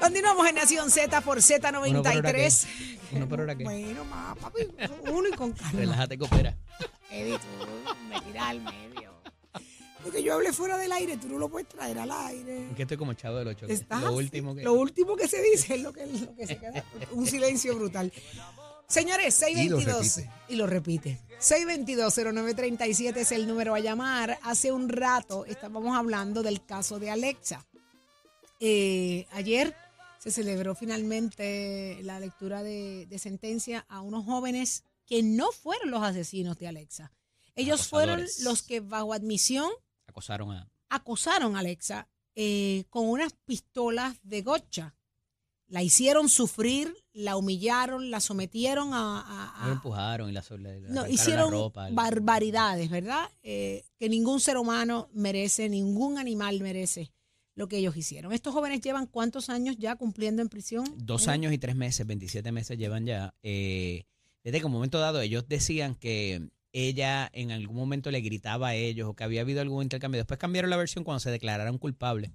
Continuamos en Nación Z por Z93. ¿Uno por hora qué? Bueno, más, papi. Uno y con calma. Relájate, coopera. Eddie, tú me tiras al medio. Lo que yo hable fuera del aire, tú no lo puedes traer al aire. Que estoy como chavo del 8. Estás Lo último que. Lo último que se dice es lo que, lo que se queda. Un silencio brutal. Señores, 622. Y lo repite. 622-0937 es el número a llamar. Hace un rato estábamos hablando del caso de Alexa. Eh, ayer se celebró finalmente la lectura de, de sentencia a unos jóvenes que no fueron los asesinos de Alexa. Ellos fueron los que bajo admisión Acosaron a. acosaron a Alexa eh, con unas pistolas de gocha. La hicieron sufrir, la humillaron, la sometieron a... a- a- Lo empujaron y la, la, no, hicieron la ropa. barbaridades, ¿verdad? Eh, que ningún ser humano merece, ningún animal merece lo que ellos hicieron. Estos jóvenes llevan cuántos años ya cumpliendo en prisión? Dos Eh, años y tres meses, 27 meses llevan ya. Eh, desde que un momento dado ellos decían que ella en algún momento le gritaba a ellos o que había habido algún intercambio. Después cambiaron la versión cuando se declararon culpables.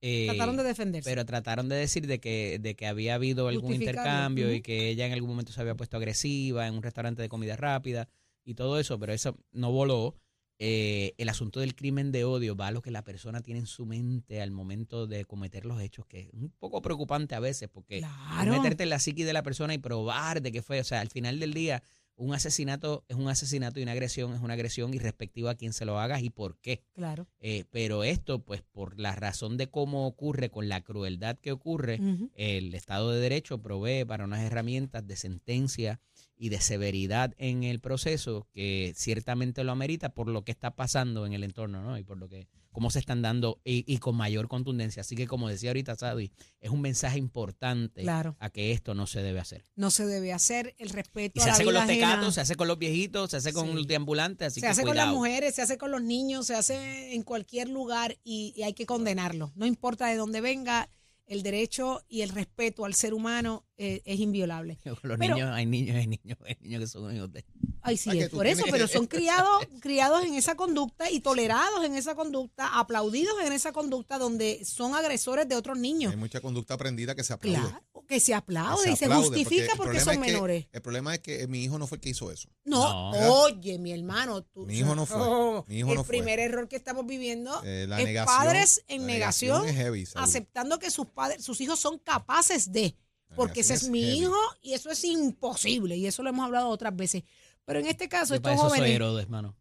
Eh, Trataron de defenderse. pero trataron de decir de que, de que había habido algún intercambio y que ella en algún momento se había puesto agresiva en un restaurante de comida rápida y todo eso, pero eso no voló. Eh, el asunto del crimen de odio va a lo que la persona tiene en su mente al momento de cometer los hechos, que es un poco preocupante a veces, porque claro. meterte en la psiqui de la persona y probar de qué fue. O sea, al final del día, un asesinato es un asesinato y una agresión es una agresión irrespectiva a quien se lo hagas y por qué. Claro. Eh, pero esto, pues por la razón de cómo ocurre, con la crueldad que ocurre, el Estado de Derecho provee para unas herramientas de sentencia y de severidad en el proceso que ciertamente lo amerita por lo que está pasando en el entorno, ¿no? Y por lo que, cómo se están dando y, y con mayor contundencia. Así que como decía ahorita Sadi, es un mensaje importante Claro. a que esto no se debe hacer. No se debe hacer el respeto Y a se la hace con los ajena. tecatos, se hace con los viejitos, se hace con Sí. los deambulantes, así se que hace con las mujeres, se hace con los niños, se hace en cualquier lugar y, y hay que condenarlo. No importa de dónde venga, el derecho y el respeto al ser humano eh, es inviolable. Los Pero- niños, hay niños, hay niños, hay niños que son hijos de... Ay, sí, Ah, es por eso, pero son criados, criados en esa conducta y tolerados en esa conducta, aplaudidos en esa conducta donde son agresores de otros niños. Hay mucha conducta aprendida que se aplaude. Claro, que se aplaude y se aplaude, justifica el porque, problema son es que- menores. el problema es que mi hijo no fue el que hizo eso. No, No. oye, mi hermano, tú, Mi hijo no fue, Oh, mi hijo el no fue. primer error que estamos viviendo Eh, la es negación, padres en la negación, heavy, aceptando que sus padres, sus hijos son capaces de, porque ese es mi heavy. hijo y eso es imposible y eso lo hemos hablado otras veces. Pero en este caso Yo para estos eso soy Herodes, hermano.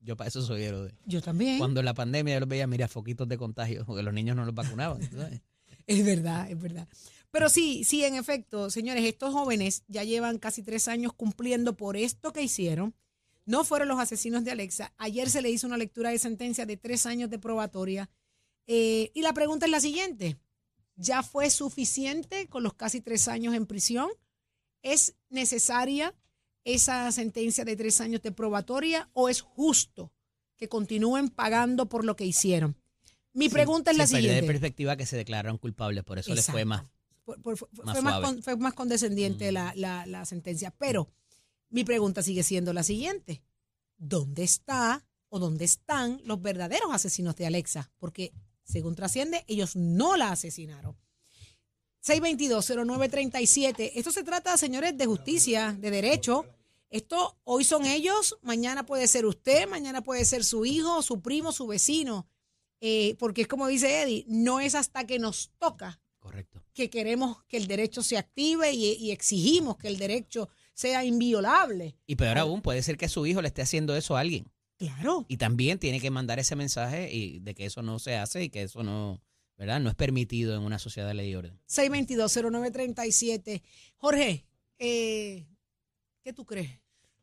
Yo para eso soy Herodes. yo también, Cuando en la pandemia yo los veía, mira, foquitos de contagio, porque los niños no los vacunaban. ¿sabes? es verdad, es verdad. Pero sí, sí, en efecto, señores, estos jóvenes ya llevan casi tres años cumpliendo por esto que hicieron. No fueron los asesinos de Alexa. Ayer se le hizo una lectura de sentencia de tres años de probatoria. Eh, y la pregunta es la siguiente. ¿Ya fue suficiente con los casi tres años en prisión? ¿Es necesaria esa sentencia de tres años de probatoria o es justo que continúen pagando por lo que hicieron? Mi pregunta es la perder de siguiente. perspectiva que se declararon culpables, por eso les fue más. Fue, fue- fue- Más fue más, suave. con- fue más condescendiente Mm. la, la- la sentencia. Pero mi pregunta sigue siendo la siguiente. ¿Dónde está o dónde están los verdaderos asesinos de Alexa? Porque, según trasciende, ellos no la asesinaron. 622-0937. Esto se trata, señores, de justicia, de derecho. Esto hoy son ellos, mañana puede ser usted, mañana puede ser su hijo, su primo, su vecino. Eh, porque es como dice Eddie, no es hasta que nos toca. Que queremos que el derecho se active y, y exigimos que el derecho sea inviolable. Y peor aún, puede ser que su hijo le esté haciendo eso a alguien. Claro. Y también tiene que mandar ese mensaje y de que eso no se hace y que eso no, ¿verdad? No es permitido en una sociedad de ley y orden. 622-0937. Jorge, eh, ¿qué tú crees?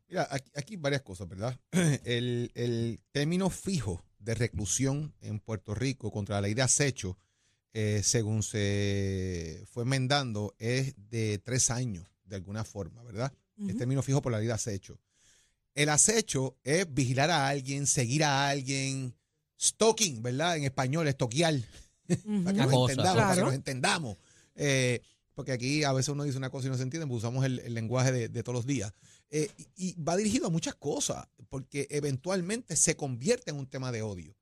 Mira, aquí, aquí varias cosas, ¿verdad? El, el término fijo de reclusión en Puerto Rico contra la ley de acecho, eh, según se fue enmendando, es de tres años, de alguna forma, ¿verdad? El Ujú. término fijo por la ley de acecho. El acecho es vigilar a alguien, seguir a alguien, stalking, ¿verdad? En español, estoquear. Para que nos entendamos, para que nos entendamos. Eh, porque aquí a veces uno dice una cosa y no se entiende, pues usamos el, el lenguaje de, de todos los días. Eh, y, y va dirigido a muchas cosas, porque eventualmente se convierte en un tema de odio.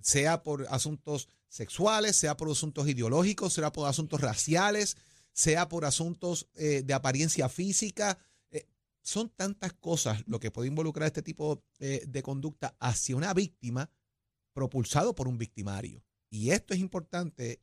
Sea por asuntos sexuales, sea por asuntos ideológicos, sea por asuntos raciales, sea por asuntos eh, de apariencia física. Eh, son tantas cosas lo que puede involucrar este tipo eh, de conducta hacia una víctima propulsado por un victimario. Y esto es importante,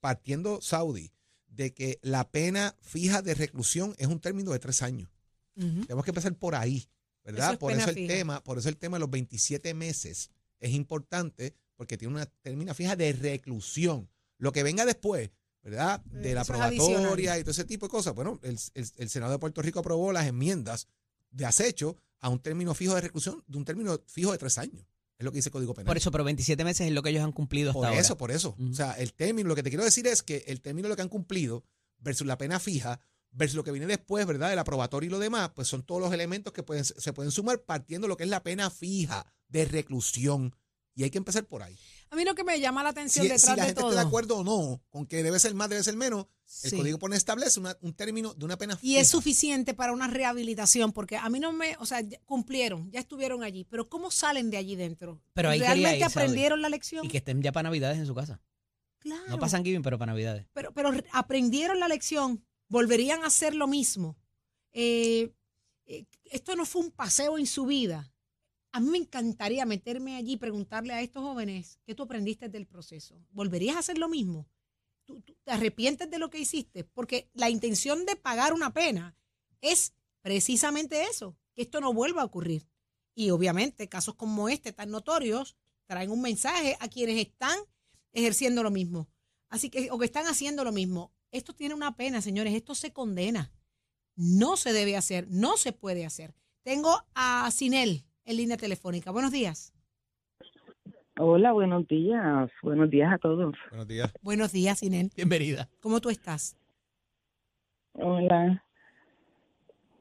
partiendo Saudi, de que la pena fija de reclusión es un término de tres años. Tenemos que empezar por ahí, ¿verdad? por eso el tema, por eso el tema de los 27 meses es importante porque tiene una término fija de reclusión. Lo que venga después, ¿verdad? Eh, de la probatoria y todo ese tipo de cosas. Bueno, el, Senado de Puerto Rico aprobó las enmiendas de acecho a un término fijo de reclusión de un término fijo de tres años. Es lo que dice el Código Penal. Por eso, pero 27 meses es lo que ellos han cumplido hasta por eso, por eso. O sea, el término, lo que te quiero decir es que el término de lo que han cumplido versus la pena fija versus lo que viene después, ¿verdad? El aprobatorio y lo demás, pues son todos los elementos que pueden, se pueden sumar partiendo de lo que es la pena fija de reclusión. Y hay que empezar por ahí. A mí lo que me llama la atención detrás si la gente está de acuerdo o no con que debe ser más, debe ser menos, el código pone establece un término de una pena fija. Y es suficiente para una rehabilitación, porque a mí no me, o sea, cumplieron, ya estuvieron allí, pero ¿cómo salen de allí dentro? Pero ¿Realmente aprendieron la lección? Y que estén ya para Navidades en su casa. Claro. No pasan Giving, pero para Navidades. Pero, pero aprendieron la lección, volverían a hacer lo mismo. Eh, eh, esto no fue un paseo en su vida. A mí me encantaría meterme allí y preguntarle a estos jóvenes qué tú aprendiste del proceso. ¿Volverías a hacer lo mismo? ¿Tú, te arrepientes de lo que hiciste? Porque la intención de pagar una pena es precisamente eso, que esto no vuelva a ocurrir. Y obviamente casos como este tan notorios traen un mensaje a quienes están ejerciendo lo mismo. Así que, o que están haciendo lo mismo. Esto tiene una pena, señores, esto se condena. No se debe hacer, no se puede hacer. Tengo a Sinel en línea telefónica. Buenos días. Hola, buenos días. Buenos días a todos. Buenos días. Buenos días, Inés. Bienvenida. ¿Cómo tú estás? Hola.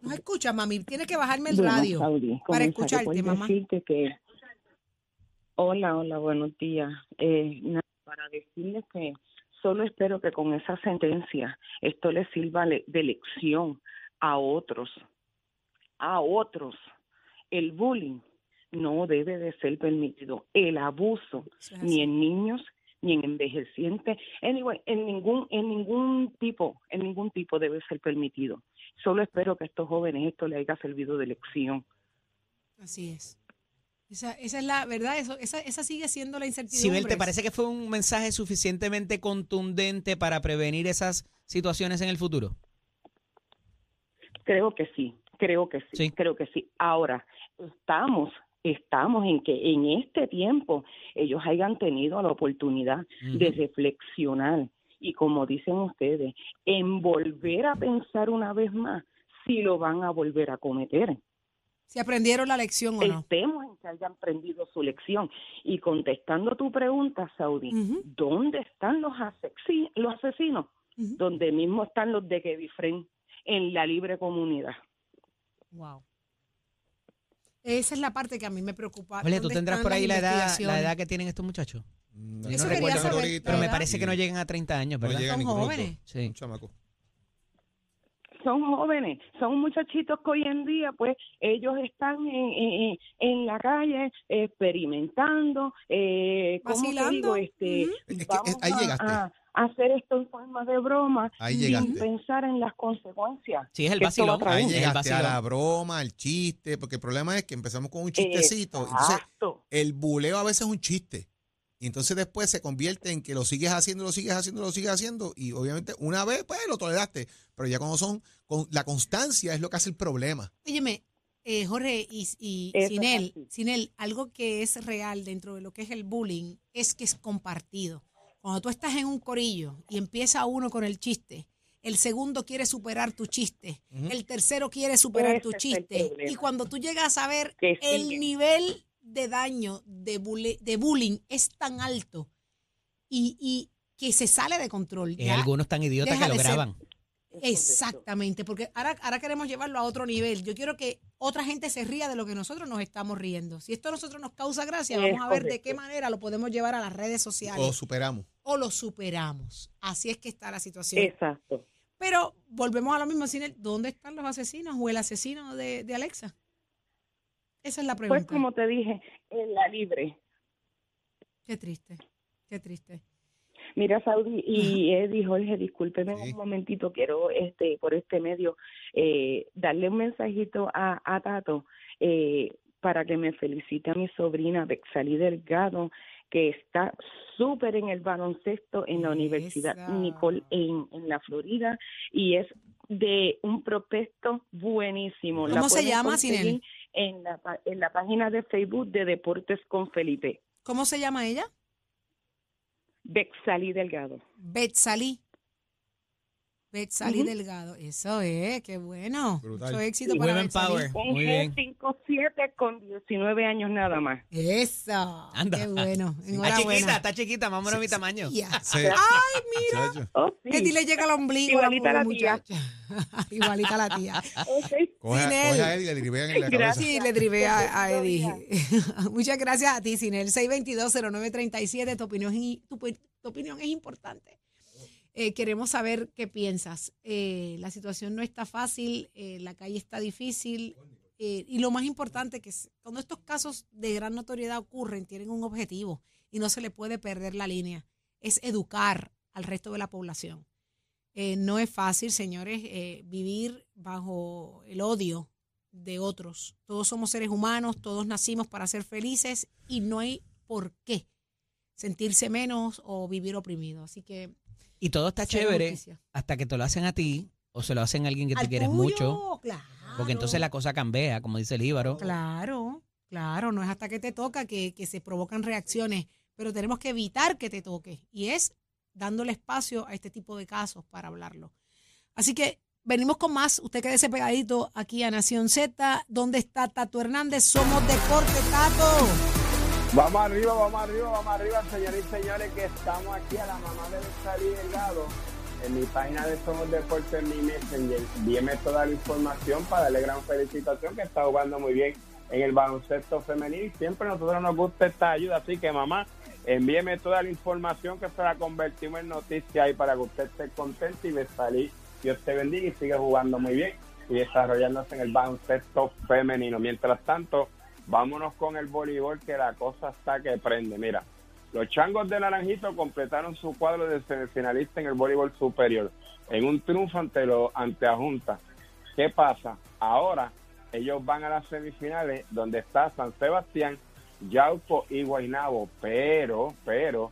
No escucha, mami. Tienes que bajarme el radio para escucharte, mamá. que... Hola, hola, buenos días. Eh, para decirles que solo espero que con esa sentencia esto le sirva de lección a otros, a otros el bullying no debe de ser permitido. El abuso, ni en niños, ni en envejecientes, anyway, en ningún, en ningún tipo, en ningún tipo debe ser permitido. Solo espero que a estos jóvenes esto les haya servido de lección. Así es. Esa, esa es la verdad, eso, esa, esa sigue siendo la incertidumbre. Sibel, ¿te parece que fue un mensaje suficientemente contundente para prevenir esas situaciones en el futuro? Creo que sí, creo que sí, creo que sí. Ahora, estamos estamos en que en este tiempo ellos hayan tenido la oportunidad de reflexionar y como dicen ustedes, en volver a pensar una vez más si lo van a volver a cometer. Si aprendieron la lección o no. Estemos en que hayan aprendido su lección. Y contestando tu pregunta, Saudi, ¿dónde están los, los asesinos? Donde mismo están los de Kevin en la libre comunidad. Wow. Esa es la parte que a mí me preocupa. Oye, ¿tú tendrás por ahí la edad, la edad que tienen estos muchachos? Mm, no, Eso no recuerdo, saber, pero me parece que no llegan a 30 años, ¿verdad? Son jóvenes. Sí. chamaco. Son jóvenes, son muchachitos que hoy en día, pues, ellos están en, en, la calle experimentando, eh, ¿cómo te digo? Este, ahí llegaste hacer esto en forma de broma sin pensar en las consecuencias. Sí, es el vacilón. Ahí llegaste a la broma, al chiste, porque el problema es que empezamos con un chistecito. Entonces, el buleo a veces es un chiste. Y entonces después se convierte en que lo sigues haciendo, lo sigues haciendo, lo sigues haciendo. Y obviamente una vez, pues lo toleraste. Pero ya cuando son, con, la constancia es lo que hace el problema. Óyeme, eh, Jorge y, y sin él, sin él, algo que es real dentro de lo que es el bullying es que es compartido. Cuando tú estás en un corillo y empieza uno con el chiste, el segundo quiere superar tu chiste, el tercero quiere superar tu chiste, y cuando tú llegas a ver el nivel de daño de, de bullying es tan alto y, y, que se sale de control. Y algunos tan idiotas que lo graban. Exactamente, porque ahora, ahora queremos llevarlo a otro nivel. Yo quiero que otra gente se ría de lo que nosotros nos estamos riendo. Si esto a nosotros nos causa gracia, vamos a ver de qué manera lo podemos llevar a las redes sociales. O lo superamos. O lo superamos. Así es que está la situación. Exacto. Pero volvemos a lo mismo, ¿dónde están los asesinos o el asesino de, de Alexa? Esa es la pues pregunta. Pues como te dije, en la libre. Qué triste, qué triste. Mira, Saudi y Eddie, Jorge, discúlpeme Sí. un momentito, quiero este por este medio eh, darle un mensajito a, a Tato eh, para que me felicite a mi sobrina Bexalí Delgado, que está súper en el baloncesto en la Universidad Esa. Nicole en, en la Florida y es de un prospecto buenísimo. La ¿Cómo se pueden llama, Sinel? En la, en la página de Facebook de Deportes con Felipe. ¿Cómo se llama ella? Bexalí Delgado. Betsalí. Betsalí Ujú. Delgado. Eso es, qué bueno. Brutal. Mucho éxito para Women Betsalí. Power. Un Muy bien. G57 con 19 años nada más. Eso. Anda. Qué bueno. Está chiquita, está chiquita, más o menos mi tamaño. Sí, Ay, mira. Oh, sí. Que ti le llega al ombligo. Igualita a la la tía. muchacha. Igualita la tía. Ok. Coge, a- coge a él y le dribean en la cabeza. Gracias. Sí, le drivé a, a Eddie. Muchas gracias a ti, Sinel. 622-0937. Tu opinión, tu, tu opinión es importante. Eh, queremos saber qué piensas. Eh, la situación no está fácil, eh, la calle está difícil. y lo más importante que cuando estos casos de gran notoriedad ocurren, tienen un objetivo y no se le puede perder la línea. Es educar al resto de la población. No es fácil, señores, vivir bajo el odio de otros. Todos somos seres humanos, todos nacimos para ser felices y no hay por qué sentirse menos o vivir oprimido. Así que Y todo está chévere hasta que te lo hacen a ti o se lo hacen a alguien que Al quieres tuyo, mucho. Claro. Porque entonces la cosa cambia, como dice el Íbaro. Claro, claro, no es hasta que te toca que, que se provocan reacciones, pero tenemos que evitar que te toque y es dándole espacio a este tipo de casos para hablarlo. Así que venimos con más, usted quédese pegadito aquí a Nación Z, ¿dónde está Tato Hernández? Somos Deporte, Tato. Vamos arriba, vamos arriba, vamos arriba, señores y señores, que estamos aquí a la mamá de Salí Delgado. En mi página de Somos Deportes, mi Messenger, toda la información para darle gran felicitación, que está jugando muy bien en el baloncesto femenino. Y siempre a nosotros nos gusta esta ayuda, así que mamá, envíeme toda la información que se la convertimos en noticia ahí para que usted esté contento y salir. Dios te bendiga y siga jugando muy bien y desarrollándose en el baloncesto femenino. Mientras tanto, vámonos con el voleibol que la cosa está que prende. Mira, los changos de Naranjito completaron su cuadro de semifinalista en el voleibol superior en un triunfo ante los ante Junta. ¿Qué pasa? Ahora ellos van a las semifinales donde está San Sebastián, Yauco y Guaynabo, pero, pero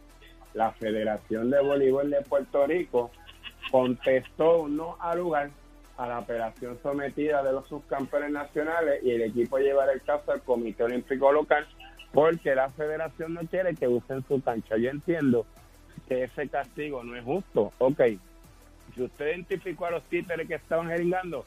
la Federación de Voleibol de Puerto Rico contestó no al lugar a la apelación sometida de los subcampeones nacionales y el equipo llevará el caso al Comité Olímpico Local porque la federación no quiere que usen su cancha. Yo entiendo que ese castigo no es justo. Ok, si usted identificó a los títeres que estaban jeringando,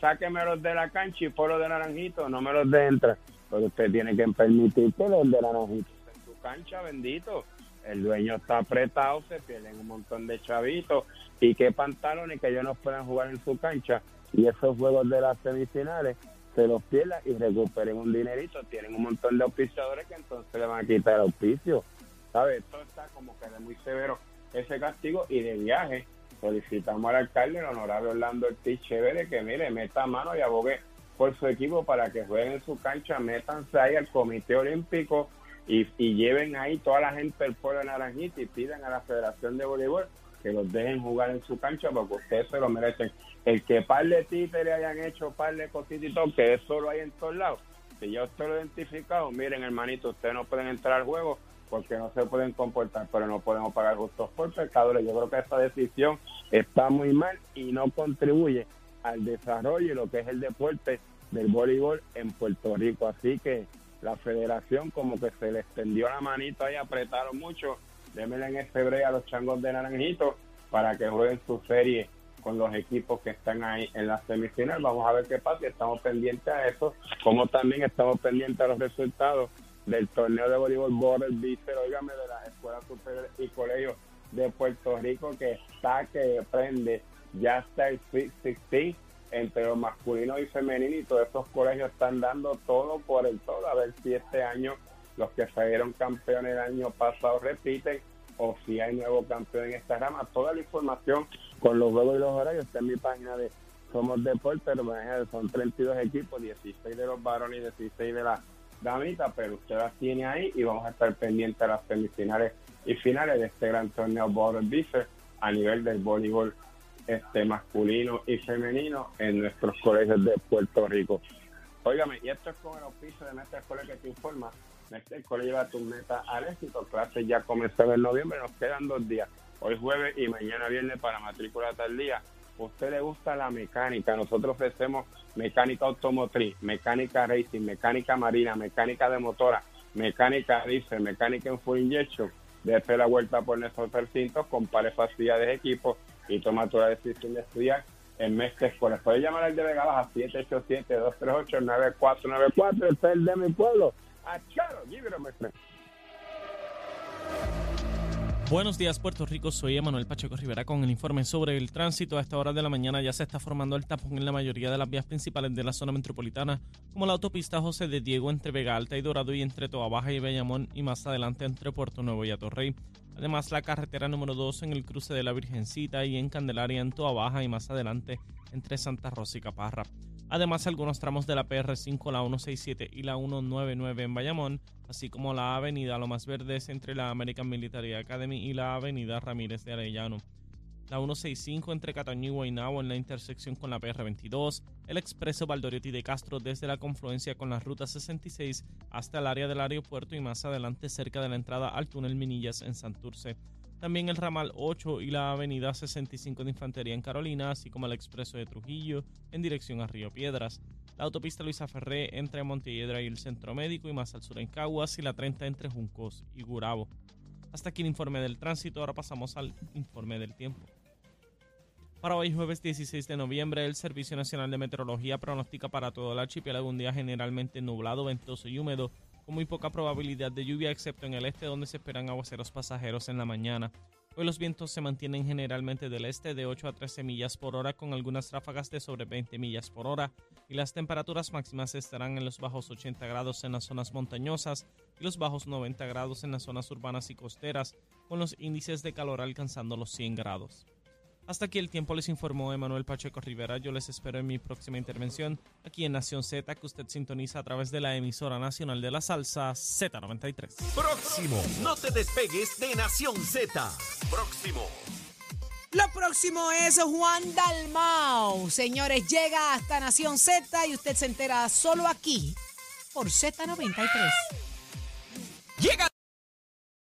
sáquemelos de la cancha y por los de Naranjito, no me los de entrar. Pero usted tiene que permitir que los de Naranjito en su cancha, bendito. El dueño está apretado, se pierden un montón de chavitos y qué pantalones que ellos no puedan jugar en su cancha y esos juegos de las semifinales se los pierdan y recuperen un dinerito. Tienen un montón de auspiciadores que entonces le van a quitar el auspicio. ¿Sabes? Esto está como que de muy severo ese castigo y de viaje. Solicitamos al alcalde, el honorable Orlando Ortiz Chévere, que mire, meta mano y abogue por su equipo para que jueguen en su cancha, métanse ahí al Comité Olímpico y, y lleven ahí toda la gente del pueblo de Naranjita y pidan a la Federación de Voleibol que los dejen jugar en su cancha porque ustedes se lo merecen. El que par de títeres hayan hecho par de cositas y todo, que eso lo hay en todos lados. Si ya usted lo ha identificado, miren hermanito, ustedes no pueden entrar al juego porque no se pueden comportar, pero no podemos pagar justos por pecadores. Yo creo que esta decisión está muy mal y no contribuye al desarrollo y lo que es el deporte del voleibol en Puerto Rico. Así que la federación como que se le extendió la manito ahí, apretaron mucho. Démele en este a los changos de Naranjito para que jueguen su serie con los equipos que están ahí en la semifinal. Vamos a ver qué pasa estamos pendientes a eso, como también estamos pendientes a los resultados del torneo de voleibol Border Vícer, oígame, de las escuelas superiores y colegios de Puerto Rico que está, que prende, ya está el Sweet 16 entre los masculinos y femeninos y todos esos colegios están dando todo por el todo, a ver si este año los que salieron campeones el año pasado repiten o si hay nuevo campeón en esta rama. Toda la información con los juegos y los horarios está en mi página de Somos Deportes, son 32 equipos, 16 de los varones y 16 de las damita, pero usted las tiene ahí y vamos a estar pendientes de las semifinales y finales de este gran torneo Border Beaver a nivel del voleibol este masculino y femenino en nuestros colegios de Puerto Rico. Óigame, y esto es con el oficio de Mestre Escuela que te informa. Mestre Escuela lleva tu meta al éxito. Clases ya comenzaron en noviembre, nos quedan dos días. Hoy jueves y mañana viernes para matrícula tal día. ¿Usted le gusta la mecánica? Nosotros ofrecemos mecánica automotriz, mecánica racing, mecánica marina, mecánica de motora, mecánica diesel, mecánica en full injection. Dese la vuelta por nuestros recintos, compare facilidades de equipo y toma tu decisión de estudiar en Mestre Escuela. Puedes llamar al de Vega Baja 787-238-9494. Este es de mi pueblo. Acharo, give it a. Buenos días Puerto Rico, soy Emanuel Pacheco Rivera con el informe sobre el tránsito. A esta hora de la mañana ya se está formando el tapón en la mayoría de las vías principales de la zona metropolitana, como la autopista José de Diego entre Vega Alta y Dorado y entre Toa Baja y Bayamón y más adelante entre Puerto Nuevo y Atorrey. Además la carretera número 2 en el cruce de la Virgencita y en Candelaria en Toa Baja y más adelante entre Santa Rosa y Caparra. Además, algunos tramos de la PR5, la 167 y la 199 en Bayamón, así como la avenida Lomas Verdes entre la American Military Academy y la avenida Ramírez de Arellano. La 165 entre Cataño y Guaynabo en la intersección con la PR22, el expreso Valdoriotti de Castro desde la confluencia con la ruta 66 hasta el área del aeropuerto y más adelante cerca de la entrada al túnel Minillas en Santurce. También el ramal 8 y la avenida 65 de Infantería en Carolina, así como el expreso de Trujillo en dirección a Río Piedras. La autopista Luisa Ferré entre Montelledra y el Centro Médico y más al sur en Caguas y la 30 entre Juncos y Gurabo. Hasta aquí el informe del tránsito, ahora pasamos al informe del tiempo. Para hoy jueves 16 de noviembre, el Servicio Nacional de Meteorología pronostica para todo el archipiélago un día generalmente nublado, ventoso y húmedo, con muy poca probabilidad de lluvia, excepto en el este donde se esperan aguaceros pasajeros en la mañana. Hoy los vientos se mantienen generalmente del este de 8 a 13 millas por hora con algunas ráfagas de sobre 20 millas por hora y las temperaturas máximas estarán en los bajos 80 grados en las zonas montañosas y los bajos 90 grados en las zonas urbanas y costeras con los índices de calor alcanzando los 100 grados. Hasta aquí el tiempo les informó Emanuel Pacheco Rivera. Yo les espero en mi próxima intervención aquí en Nación Z, que usted sintoniza a través de la emisora nacional de la salsa Z93. Próximo. No te despegues de Nación Z. Próximo. Lo próximo es Juan Dalmau. Señores, llega hasta Nación Z y usted se entera solo aquí por Z93. Llega